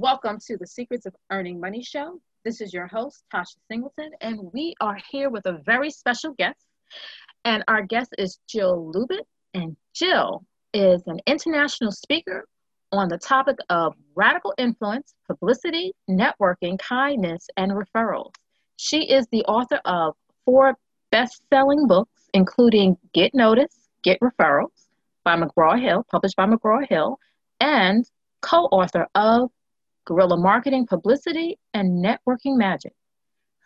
Welcome to the Secrets of Earning Money show. This is your host, Tasha Singleton, and we are here with a very special guest. And our guest is Jill Lublin. And Jill is an international speaker on the topic of radical influence, publicity, networking, kindness, and referrals. She is the author of four best selling books, including Get Noticed, Get Referrals by McGraw Hill, published by McGraw Hill, and co author of guerrilla marketing, publicity, and networking magic.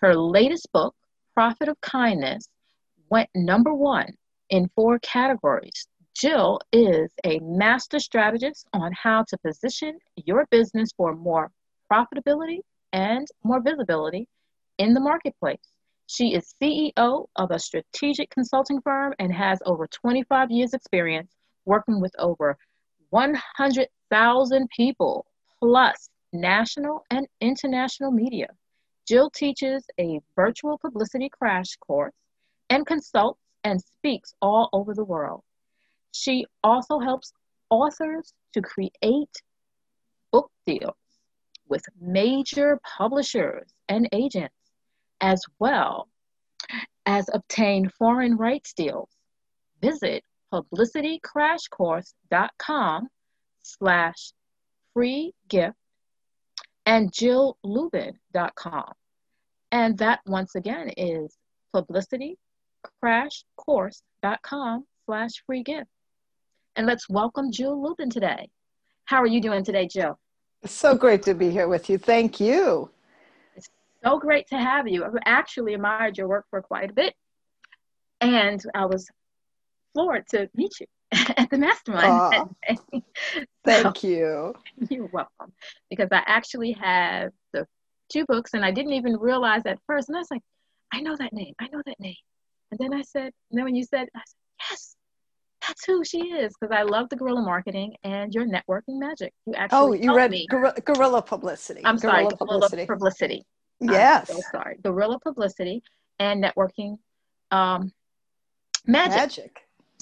Her latest book, Profit of Kindness, went number one in four categories. Jill is a master strategist on how to position your business for more profitability and more visibility in the marketplace. She is CEO of a strategic consulting firm and has over 25 years' experience working with over 100,000 people plus national and international media. Jill teaches a virtual publicity crash course and consults and speaks all over the world. She also helps authors to create book deals with major publishers and agents, as well as obtain foreign rights deals. Visit publicitycrashcourse.com slash free gift and jilllublin.com. And that once again is publicitycrashcourse.com slash free gift. And let's welcome Jill Lublin today. How are you doing today, Jill? so great to be here with you. Thank you. It's so great to have you. I've actually admired your work for quite a bit. And I was floored to meet you. At the mastermind. thank so, you. You're welcome. Because I actually have the two books and I didn't even realize at first. And I was like, I know that name. I know that name. And then I said, and then when you said, I said, yes, that's who she is. Because I love the guerrilla marketing and your networking magic. You actually Oh, you read me. guerrilla publicity. I'm guerrilla sorry, publicity. guerrilla publicity. Yes. I'm so sorry. Guerrilla publicity and networking um, magic. Magic.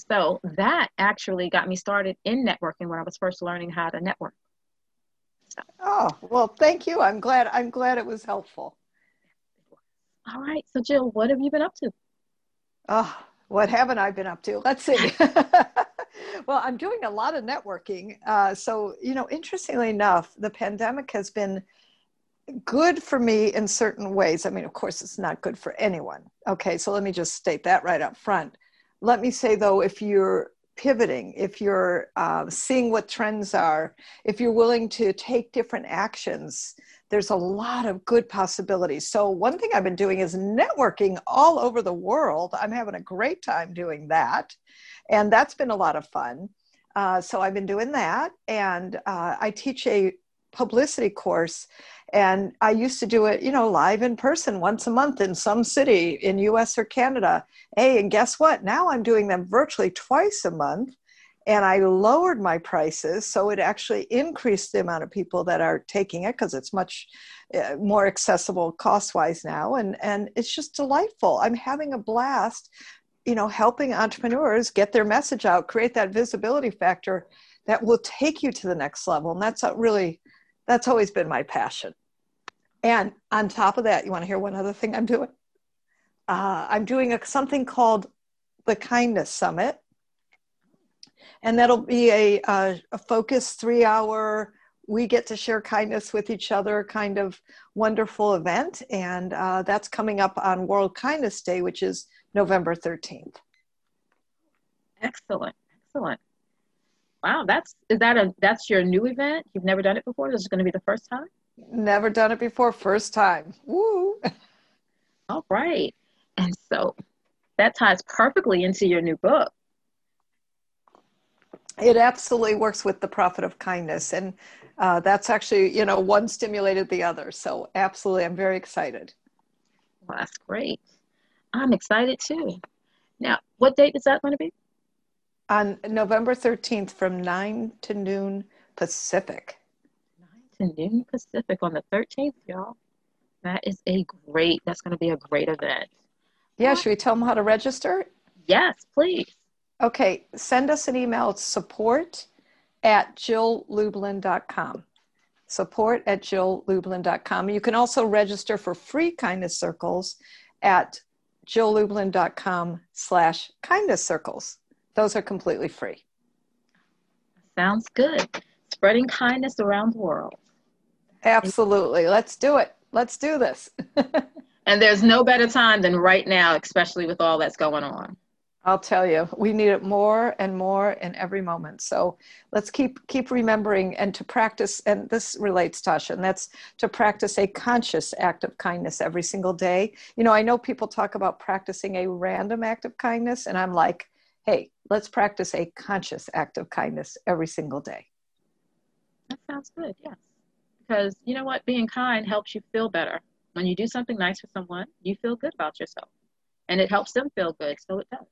So that actually got me started in networking when I was first learning how to network. So. Oh, well, thank you. I'm glad I'm glad it was helpful. All right. So Jill, what have you been up to? Oh, what haven't I been up to? Let's see. well, I'm doing a lot of networking. Uh, so, you know, interestingly enough, the pandemic has been good for me in certain ways. I mean, of course, it's not good for anyone. Okay, so let me just state that right up front let me say though, if you're pivoting, if you're uh, seeing what trends are, if you're willing to take different actions, there's a lot of good possibilities. So, one thing I've been doing is networking all over the world. I'm having a great time doing that. And that's been a lot of fun. Uh, so, I've been doing that. And uh, I teach a publicity course and i used to do it you know live in person once a month in some city in us or canada. Hey and guess what? Now i'm doing them virtually twice a month and i lowered my prices so it actually increased the amount of people that are taking it because it's much uh, more accessible cost wise now and and it's just delightful. I'm having a blast you know helping entrepreneurs get their message out create that visibility factor that will take you to the next level and that's really that's always been my passion. And on top of that, you want to hear one other thing I'm doing? Uh, I'm doing a, something called the Kindness Summit. And that'll be a, a, a focused three hour, we get to share kindness with each other kind of wonderful event. And uh, that's coming up on World Kindness Day, which is November 13th. Excellent. Excellent. Wow, that's is that a that's your new event? You've never done it before. This is going to be the first time. Never done it before. First time. Woo! All right, and so that ties perfectly into your new book. It absolutely works with the profit of kindness, and uh, that's actually you know one stimulated the other. So absolutely, I'm very excited. Well, that's great. I'm excited too. Now, what date is that going to be? on November 13th from 9 to noon Pacific. 9 to noon Pacific on the 13th, y'all. That is a great, that's going to be a great event. Yeah, should we tell them how to register? Yes, please. Okay, send us an email. It's support at jilllublin.com. support at jilllublin.com. You can also register for free kindness circles at jilllublin.com slash kindness circles. Those are completely free. Sounds good. Spreading kindness around the world. Absolutely. Let's do it. Let's do this. and there's no better time than right now, especially with all that's going on. I'll tell you, we need it more and more in every moment. So let's keep keep remembering and to practice. And this relates, Tasha, and that's to practice a conscious act of kindness every single day. You know, I know people talk about practicing a random act of kindness, and I'm like, hey, let's practice a conscious act of kindness every single day. That sounds good. Yes, because you know what, being kind helps you feel better. When you do something nice for someone, you feel good about yourself, and it helps them feel good. So it does.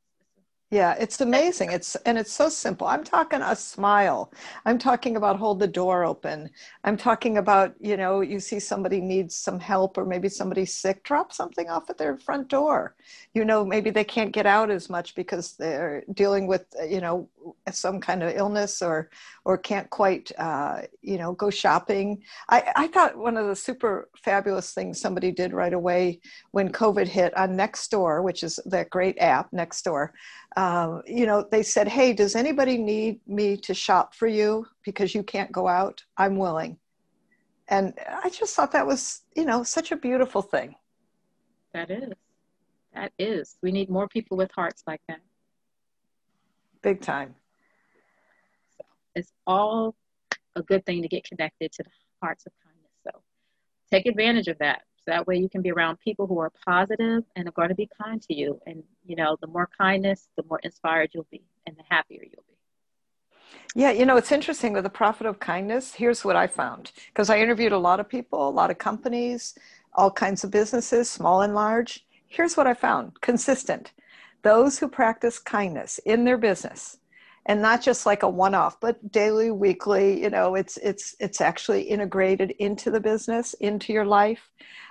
Yeah, it's amazing. It's and it's so simple. I'm talking a smile. I'm talking about hold the door open. I'm talking about, you know, you see somebody needs some help or maybe somebody's sick, drop something off at their front door. You know, maybe they can't get out as much because they're dealing with, you know, some kind of illness or or can't quite uh, you know go shopping I, I thought one of the super fabulous things somebody did right away when covid hit on nextdoor which is that great app nextdoor um, you know they said hey does anybody need me to shop for you because you can't go out i'm willing and i just thought that was you know such a beautiful thing that is that is we need more people with hearts like that big time. It's all a good thing to get connected to the hearts of kindness. So take advantage of that. That way you can be around people who are positive and are going to be kind to you. And you know, the more kindness, the more inspired you'll be and the happier you'll be. Yeah, you know, it's interesting with the profit of kindness. Here's what I found because I interviewed a lot of people, a lot of companies, all kinds of businesses, small and large. Here's what I found consistent those who practice kindness in their business and not just like a one-off but daily weekly you know it's it's it's actually integrated into the business into your life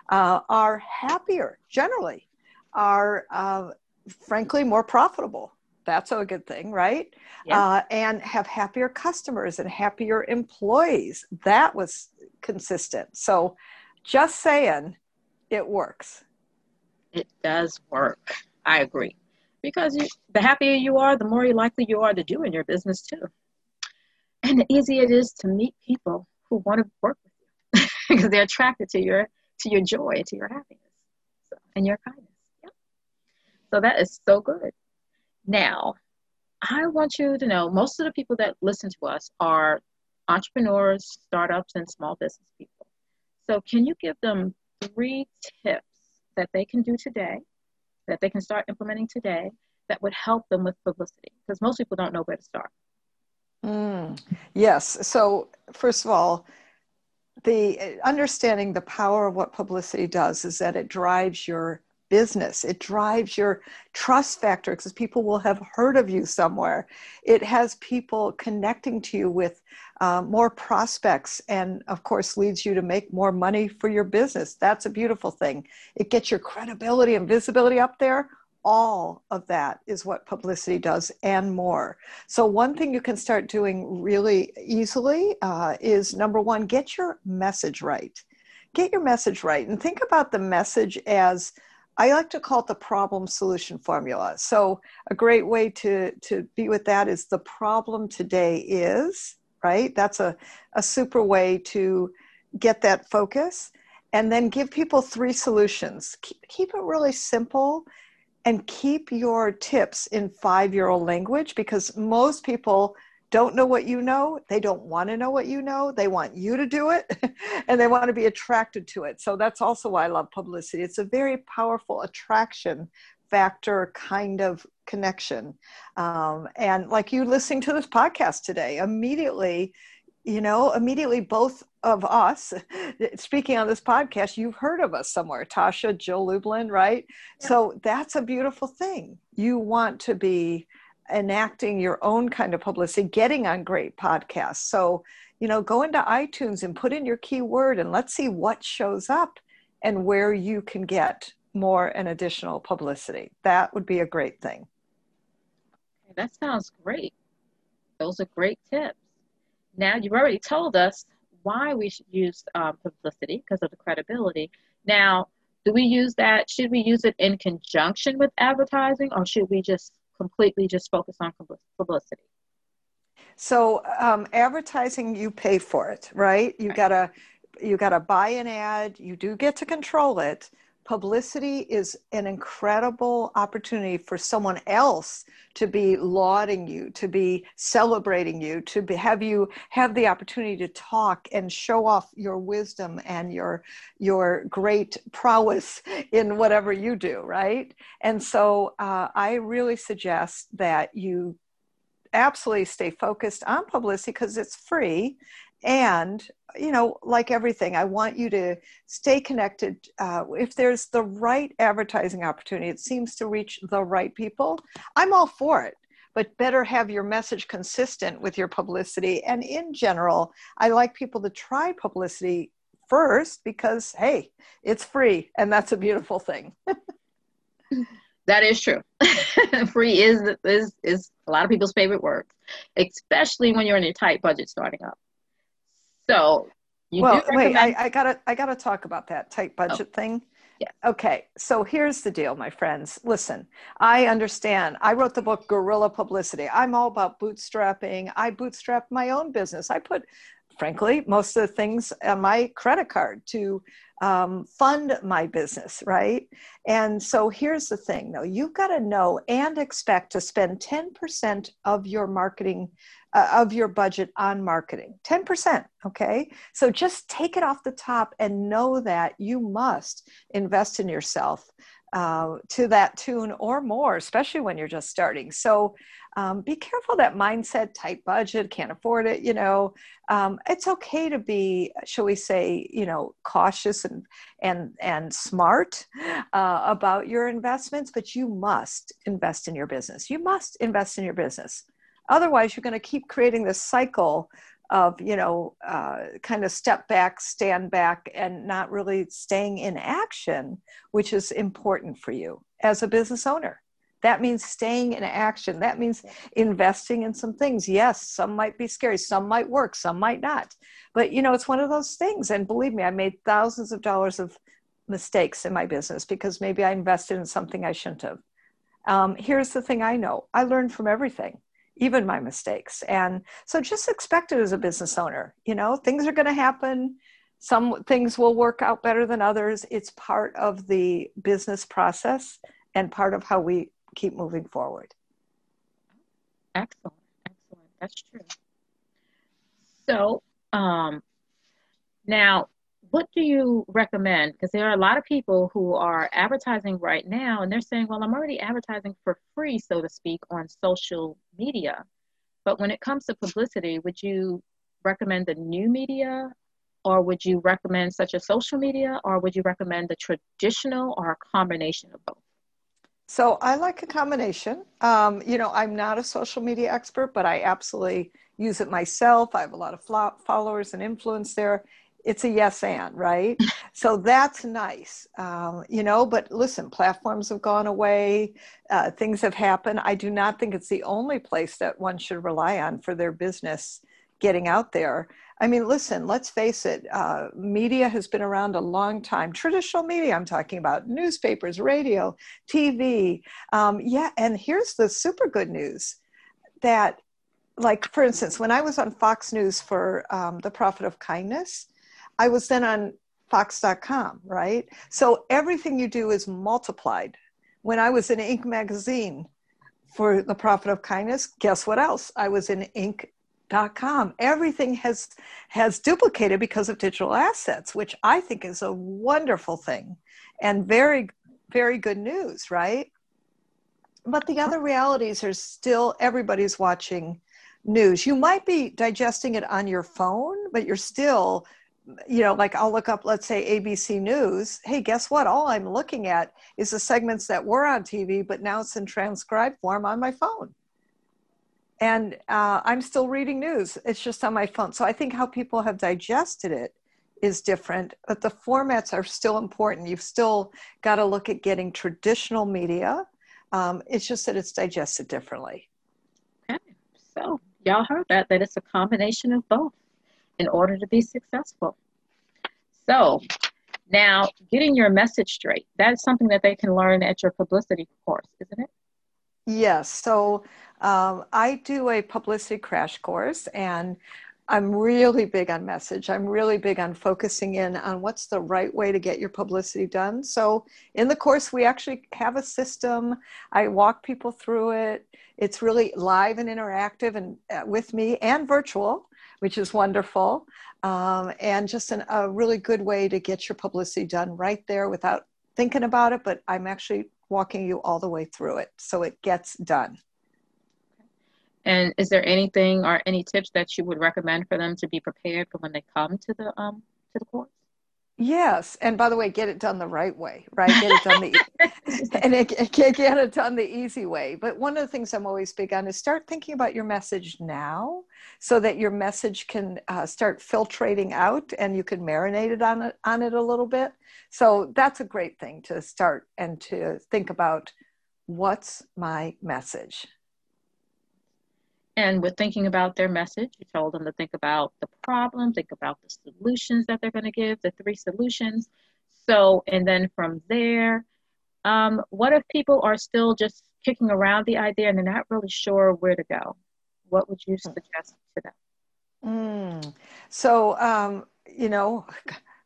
uh, are happier generally are uh, frankly more profitable. That's a good thing right? Yeah. uh, and have happier customers and happier employees. That was consistent. So just saying it works. It does work. I agree because you, the happier you are, the more likely you are to do in your business too. And the easier it is to meet people who want to work with you because they're attracted to your to your joy, to your happiness, so, and your kindness. Yeah. So that is so good. Now, I want you to know most of the people that listen to us are entrepreneurs, startups, and small business people. So, can you give them three tips that they can do today that they can start implementing today that would help them with publicity? Because most people don't know where to start. Mm, yes. So, first of all, the understanding the power of what publicity does is that it drives your business. It drives your trust factor because people will have heard of you somewhere. It has people connecting to you with uh, more prospects and, of course, leads you to make more money for your business. That's a beautiful thing. It gets your credibility and visibility up there. All of that is what publicity does and more. So, one thing you can start doing really easily uh, is number one, get your message right. Get your message right and think about the message as I like to call it the problem solution formula. So, a great way to, to be with that is the problem today is, right? That's a, a super way to get that focus. And then give people three solutions. Keep, keep it really simple and keep your tips in five year old language because most people don't know what you know. They don't want to know what you know. They want you to do it and they want to be attracted to it. So that's also why I love publicity. It's a very powerful attraction factor kind of connection. Um, and like you listening to this podcast today, immediately, you know, immediately both of us speaking on this podcast, you've heard of us somewhere, Tasha, Jill Lublin, right? Yeah. So that's a beautiful thing. You want to be enacting your own kind of publicity, getting on great podcasts. So, you know, go into iTunes and put in your keyword and let's see what shows up and where you can get more and additional publicity. That would be a great thing. That sounds great. Those are great tips. Now, you've already told us why we should use um, publicity because of the credibility. Now, do we use that? Should we use it in conjunction with advertising, or should we just completely just focus on publicity? So, um, advertising, you pay for it, right? You right. gotta you gotta buy an ad. You do get to control it, publicity is an incredible opportunity for someone else to be lauding you to be celebrating you to be, have you have the opportunity to talk and show off your wisdom and your your great prowess in whatever you do right? And so uh, i really suggest that you absolutely stay focused on publicity because it's free and you know like everything i want you to stay connected uh, if there's the right advertising opportunity it seems to reach the right people i'm all for it. But better have your message consistent with your publicity. And in general i like people to try publicity first because hey it's free and that's a beautiful thing. That is true. Free is is is a lot of people's favorite word especially when you're in a tight budget starting up so well, wait, I, I, gotta I gotta talk about that tight oh. budget oh. thing. Yeah. Okay, so here's the deal, my friends. Listen, I understand. I wrote the book Guerrilla Publicity. I'm all about bootstrapping. I bootstrap my own business. I put, frankly, most of the things on my credit card to um, fund my business, right? And so here's the thing though you've got to know and expect to spend 10% of your marketing uh, of your budget on marketing 10% okay? So just take it off the top and know that you must invest in yourself uh, to that tune or more especially when you're just starting. So um, be careful that mindset tight budget can't afford it you know? Um, it's okay to be shall we say you know cautious and and and smart uh, about your investments but you must invest in your business. You must invest in your business Otherwise, you're going to keep creating this cycle of, you know, uh, kind of step back, stand back, and not really staying in action, which is important for you as a business owner. That means staying in action. That means investing in some things. Yes, some might be scary, some might work, some might not. But you know, it's one of those things. And believe me, I made thousands of dollars of mistakes in my business because maybe I invested in something I shouldn't have. Um, here's the thing I know I learned from everything even my mistakes. And so just expect it as a business owner. You know, things are going to happen. Some things will work out better than others. It's part of the business process and part of how we keep moving forward. Excellent. Excellent. That's true. So, um, now what do you recommend? Because there are a lot of people who are advertising right now and they're saying, well, I'm already advertising for free, so to speak, on social media. But when it comes to publicity, would you recommend the new media or would you recommend such as social media or would you recommend the traditional or a combination of both? So I like a combination. Um, you know, I'm not a social media expert, but I absolutely use it myself. I have a lot of followers and influence there it's a yes and right? So that's nice um, you know but listen platforms have gone away uh, things have happened. I do not think it's the only place that one should rely on for their business getting out there. I mean listen let's face it uh, media has been around a long time. Traditional media i'm talking about newspapers radio tv um, yeah and here's the super good news that like for instance when i was on fox news for um, the profit of kindness I was then on Fox.com, right? So everything you do is multiplied. When I was in Inc. magazine for the profit of kindness, guess what else? I was in Inc.com. Everything has has duplicated because of digital assets, which I think is a wonderful thing and very, very good news, right? But the other realities are still everybody's watching news. You might be digesting it on your phone, but you're still you know, like I'll look up, let's say ABC News. Hey, guess what? All I'm looking at is the segments that were on TV, but now it's in transcribed form on my phone. And uh, I'm still reading news. It's just on my phone. So I think how people have digested it is different, but the formats are still important. You've still got to look at getting traditional media. Um, it's just that it's digested differently. Okay. So y'all heard that, that it's a combination of both. In order to be successful. So, now getting your message straight, that's something that they can learn at your publicity course, isn't it? Yes. So, um, I do a publicity crash course and I'm really big on message. I'm really big on focusing in on what's the right way to get your publicity done. So, in the course, we actually have a system. I walk people through it. It's really live and interactive and uh, with me and virtual, which is wonderful. Um, and just an, a really good way to get your publicity done right there without thinking about it. But I'm actually walking you all the way through it so it gets done. And is there anything or any tips that you would recommend for them to be prepared for when they come to the um to the course? Yes, and by the way, get it done the right way, right? Get it done the and it, it, get it done the easy way. But one of the things I'm always big on is start thinking about your message now, so that your message can uh, start filtrating out, and you can marinate it on it on it a little bit. So that's a great thing to start and to think about. What's my message? And with thinking about their message, you told them to think about the problem, think about the solutions that they're going to give, the three solutions. So, and then from there, um, what if people are still just kicking around the idea and they're not really sure where to go? What would you hmm. suggest to them? Mm. So, um, you know,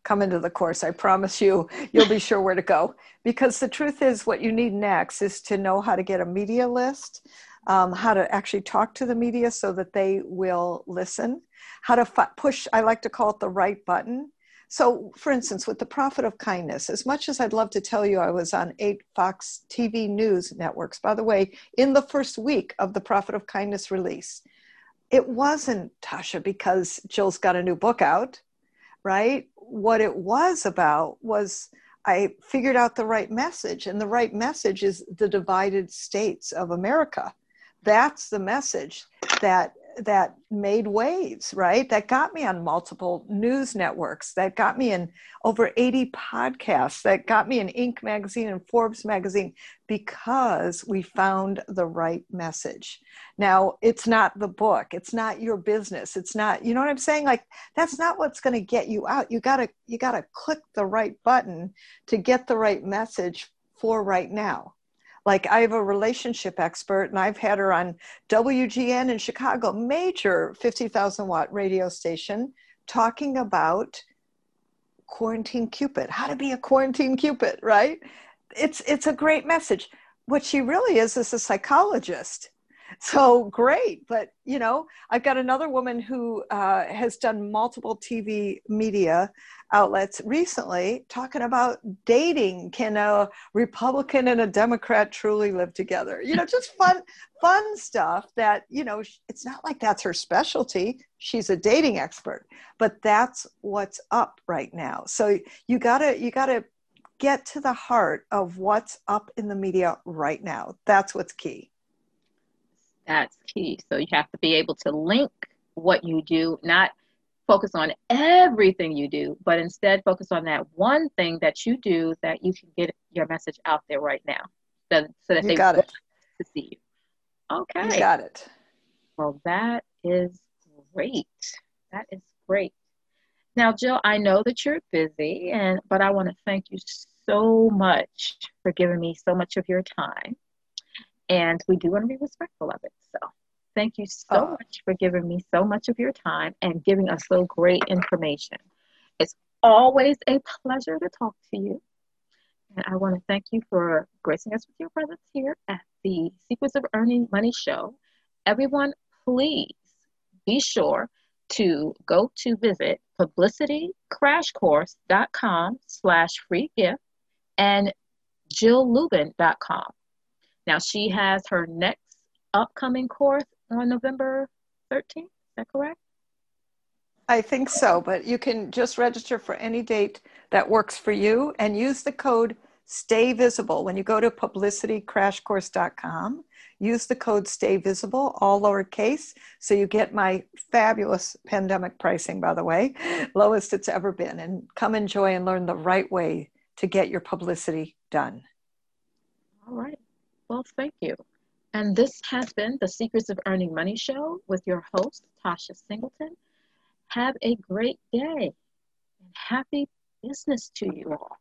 come into the course. I promise you, you'll be sure where to go. Because the truth is, what you need next is to know how to get a media list um, how to actually talk to the media so that they will listen, how to push, I like to call it the right button. So, for instance, with the Profit of Kindness, as much as I'd love to tell you I was on eight Fox TV news networks, by the way, in the first week of the Profit of Kindness release, it wasn't, Tasha, because Jill's got a new book out, right? What it was about was I figured out the right message, and the right message is the divided states of America that's the message that that made waves right? That got me on multiple news networks that got me in over 80 podcasts that got me in inc magazine and forbes magazine because we found the right message. Now it's not the book. It's not your business. It's not you know what i'm saying? Like that's not what's going to get you out. You got to you got to click the right button to get the right message for right now like I have a relationship expert and I've had her on WGN in Chicago, major 50,000 watt radio station, talking about quarantine cupid, how to be a quarantine cupid, right? It's it's a great message. What she really is is a psychologist so great but you know i've got another woman who uh, has done multiple tv media outlets recently talking about dating. Can a republican and a democrat truly live together? You know just fun fun stuff that you know it's not like that's her specialty. She's a dating expert but that's what's up right now. So you gotta you gotta get to the heart of what's up in the media right now. That's what's key. That's key. So you have to be able to link what you do, not focus on everything you do, but instead focus on that one thing that you do that you can get your message out there right now. So, so that you they got it. to see you. Okay. You got it. Well, that is great. That is great. Now, Jill, I know that you're busy, and but I want to thank you so much for giving me so much of your time and we do want to be respectful of it. So thank you so oh. much for giving me so much of your time and giving us so great information. It's always a pleasure to talk to you. And I want to thank you for gracing us with your presence here at the Secrets of Earning Money show. Everyone, please be sure to go to visit publicitycrashcourse.com slash free gift and jilllublin.com now she has her next upcoming course on November 13th. Is that correct? I think so, but you can just register for any date that works for you and use the code stay visible when you go to publicitycrashcourse.com use the code stay visible all lowercase so you get my fabulous pandemic pricing by the way lowest it's ever been and come enjoy and learn the right way to get your publicity done all right well, thank you. And this has been the Secrets of Earning Money show with your host, Tasha Singleton. Have a great day and happy business to you all.